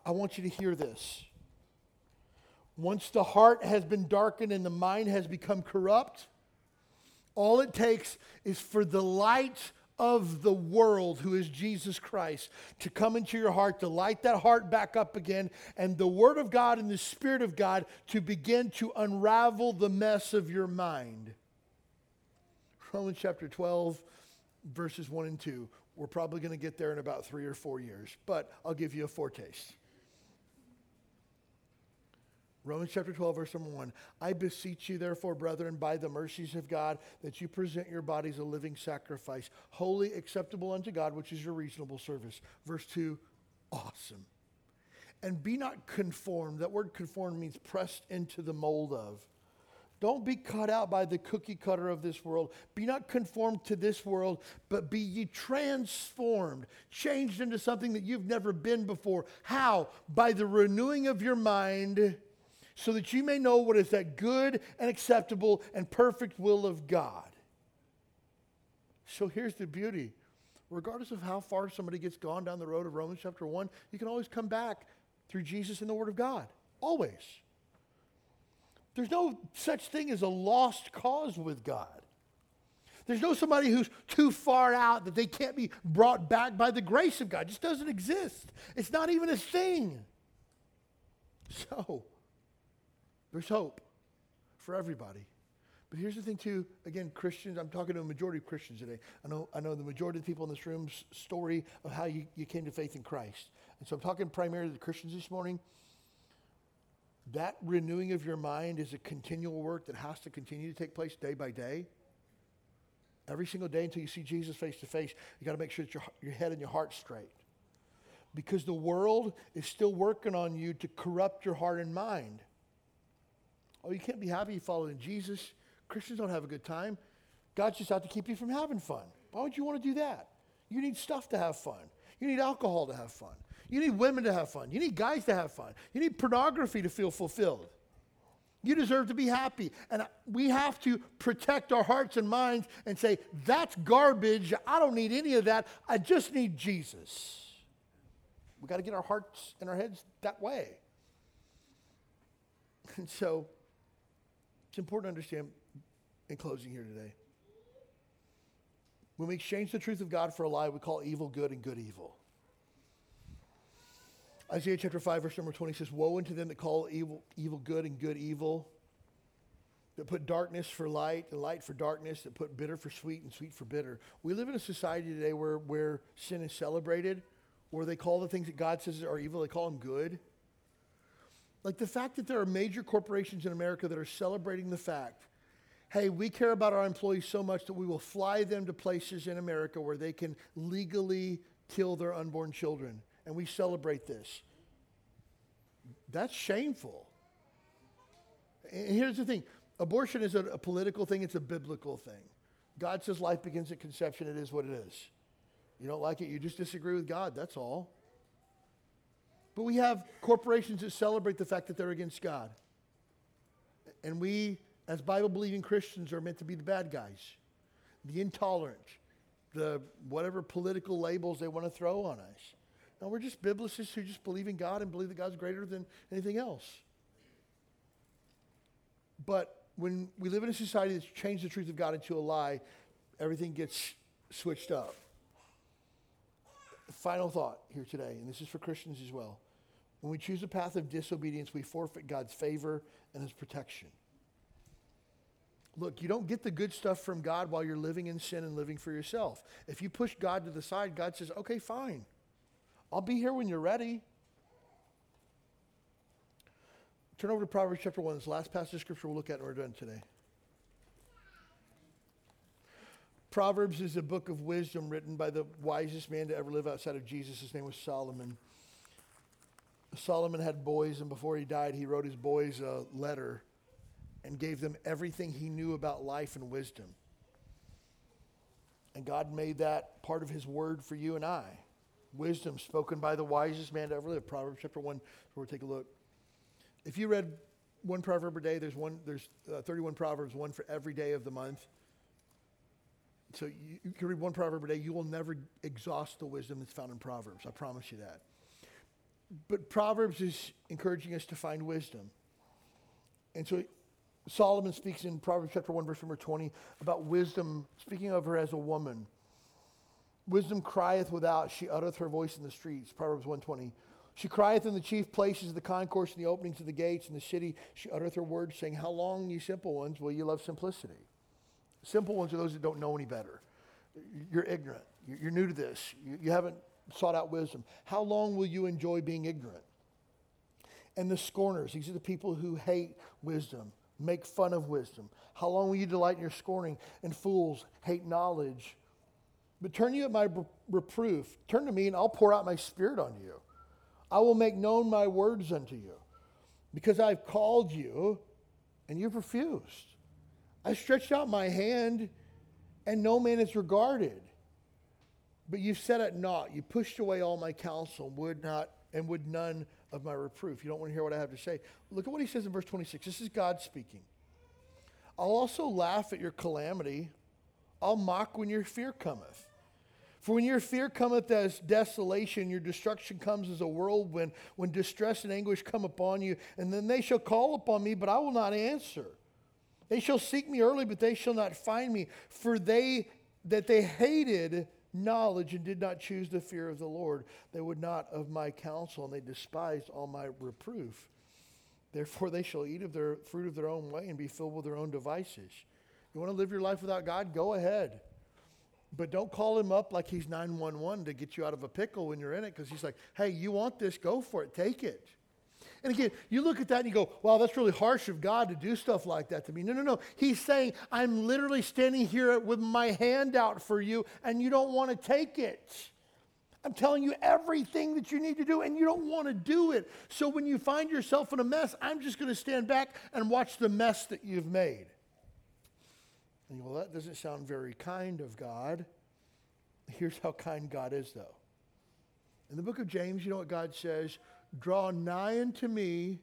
I want you to hear this. Once the heart has been darkened and the mind has become corrupt, all it takes is for the light of the world, who is Jesus Christ, to come into your heart, to light that heart back up again, and the Word of God and the Spirit of God to begin to unravel the mess of your mind. Romans chapter 12, verses 1 and 2. We're probably going to get there in about three or four years, but I'll give you a foretaste. Romans chapter 12, verse number 1. I beseech you, therefore, brethren, by the mercies of God, that you present your bodies a living sacrifice, holy, acceptable unto God, which is your reasonable service. Verse 2, awesome. And be not conformed. That word conformed means pressed into the mold of. Don't be cut out by the cookie cutter of this world. Be not conformed to this world, but be ye transformed, changed into something that you've never been before. How? By the renewing of your mind so that you may know what is that good and acceptable and perfect will of God. So here's the beauty regardless of how far somebody gets gone down the road of Romans chapter 1, you can always come back through Jesus and the Word of God. Always. There's no such thing as a lost cause with God. There's no somebody who's too far out that they can't be brought back by the grace of God. It just doesn't exist. It's not even a thing. So, there's hope for everybody. But here's the thing, too. Again, Christians, I'm talking to a majority of Christians today. I know, I know the majority of people in this room's story of how you, you came to faith in Christ. And so I'm talking primarily to Christians this morning. That renewing of your mind is a continual work that has to continue to take place day by day. Every single day until you see Jesus face to face, you got to make sure that your, your head and your heart straight. Because the world is still working on you to corrupt your heart and mind. Oh, you can't be happy following Jesus. Christians don't have a good time. God's just out to keep you from having fun. Why would you want to do that? You need stuff to have fun. You need alcohol to have fun. You need women to have fun. You need guys to have fun. You need pornography to feel fulfilled. You deserve to be happy. And we have to protect our hearts and minds and say, that's garbage. I don't need any of that. I just need Jesus. We got to get our hearts and our heads that way. And so important to understand in closing here today. When we exchange the truth of God for a lie, we call evil good and good evil. Isaiah chapter 5, verse number 20 says, Woe unto them that call evil, evil good and good evil, that put darkness for light and light for darkness, that put bitter for sweet and sweet for bitter. We live in a society today where, where sin is celebrated, where they call the things that God says are evil, they call them good. Like the fact that there are major corporations in America that are celebrating the fact hey, we care about our employees so much that we will fly them to places in America where they can legally kill their unborn children and we celebrate this. That's shameful. And here's the thing abortion is a, a, political thing, it's a biblical thing. God says life begins at conception, it is what it is. You don't like it, you just disagree with God, that's all. But we have corporations that celebrate the fact that they're against God. And we, as Bible believing Christians, are meant to be the bad guys, the intolerant, the whatever political labels they want to throw on us. No, we're just biblicists who just believe in God and believe that God's greater than anything else. But when we live in a society that's changed the truth of God into a lie, everything gets switched up. Final thought here today, and this is for Christians as well. When we choose a path of disobedience, we forfeit God's favor and his protection. Look, you don't get the good stuff from God while you're living in sin and living for yourself. If you push God to the side, God says, okay, fine. I'll be here when you're ready. Turn over to Proverbs chapter 1. This last passage of scripture we'll look at and we're done today. Proverbs is a book of wisdom written by the wisest man to ever live outside of Jesus. His name was Solomon. Solomon had boys, and before he died, he wrote his boys a letter and gave them everything he knew about life and wisdom. And God made that part of his word for you and I wisdom spoken by the wisest man to ever live. Proverbs chapter 1, we'll take a look. If you read one proverb a day, there's, one, there's uh, 31 proverbs, one for every day of the month. So you, you can read one proverb a day. You will never exhaust the wisdom that's found in Proverbs. I promise you that. But Proverbs is encouraging us to find wisdom. And so Solomon speaks in Proverbs chapter 1, verse number 20 about wisdom, speaking of her as a woman. Wisdom crieth without, she uttereth her voice in the streets. Proverbs 120. She crieth in the chief places of the concourse and the openings of the gates in the city. She uttereth her words, saying, How long, ye simple ones, will ye love simplicity? Simple ones are those that don't know any better. You're ignorant. You're new to this. You haven't sought out wisdom. How long will you enjoy being ignorant? And the scorners, these are the people who hate wisdom, make fun of wisdom. How long will you delight in your scorning? And fools hate knowledge. But turn you at my reproof. Turn to me, and I'll pour out my spirit on you. I will make known my words unto you. Because I've called you, and you've refused. I stretched out my hand, and no man is regarded. But you've set at naught. You pushed away all my counsel, and would not, and would none of my reproof. You don't want to hear what I have to say. Look at what he says in verse 26. This is God speaking. I'll also laugh at your calamity. I'll mock when your fear cometh. For when your fear cometh as desolation, your destruction comes as a whirlwind, when distress and anguish come upon you, and then they shall call upon me, but I will not answer. They shall seek me early, but they shall not find me, for they that they hated knowledge and did not choose the fear of the Lord. They would not of my counsel, and they despised all my reproof. Therefore, they shall eat of their fruit of their own way and be filled with their own devices. You want to live your life without God? Go ahead. But don't call him up like he's 911 to get you out of a pickle when you're in it because he's like, hey, you want this? Go for it. Take it. And again, you look at that and you go, wow, that's really harsh of God to do stuff like that to me. No, no, no. He's saying, I'm literally standing here with my hand out for you and you don't want to take it. I'm telling you everything that you need to do and you don't want to do it. So when you find yourself in a mess, I'm just going to stand back and watch the mess that you've made. And you go, well, that doesn't sound very kind of God. Here's how kind God is, though. In the book of James, you know what God says? Draw nigh unto me,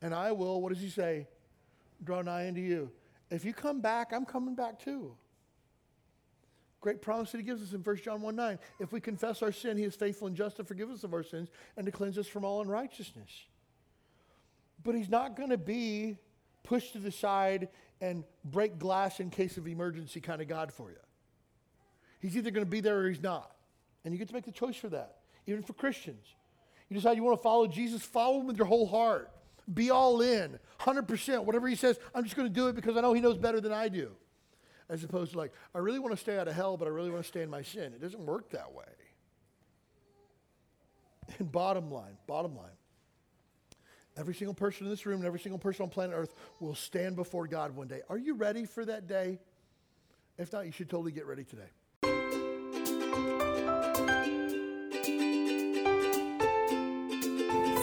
and I will, what does he say? Draw nigh unto you. If you come back, I'm coming back too. Great promise that he gives us in 1 John 1 9. If we confess our sin, he is faithful and just to forgive us of our sins and to cleanse us from all unrighteousness. But he's not going to be pushed to the side and break glass in case of emergency kind of God for you. He's either going to be there or he's not. And you get to make the choice for that, even for Christians. You decide you want to follow Jesus, follow him with your whole heart. Be all in, 100%. Whatever he says, I'm just going to do it because I know he knows better than I do. As opposed to like, I really want to stay out of hell, but I really want to stay in my sin. It doesn't work that way. And bottom line, bottom line, Every single person in this room and every single person on planet Earth will stand before God one day. Are you ready for that day? If not, you should totally get ready today.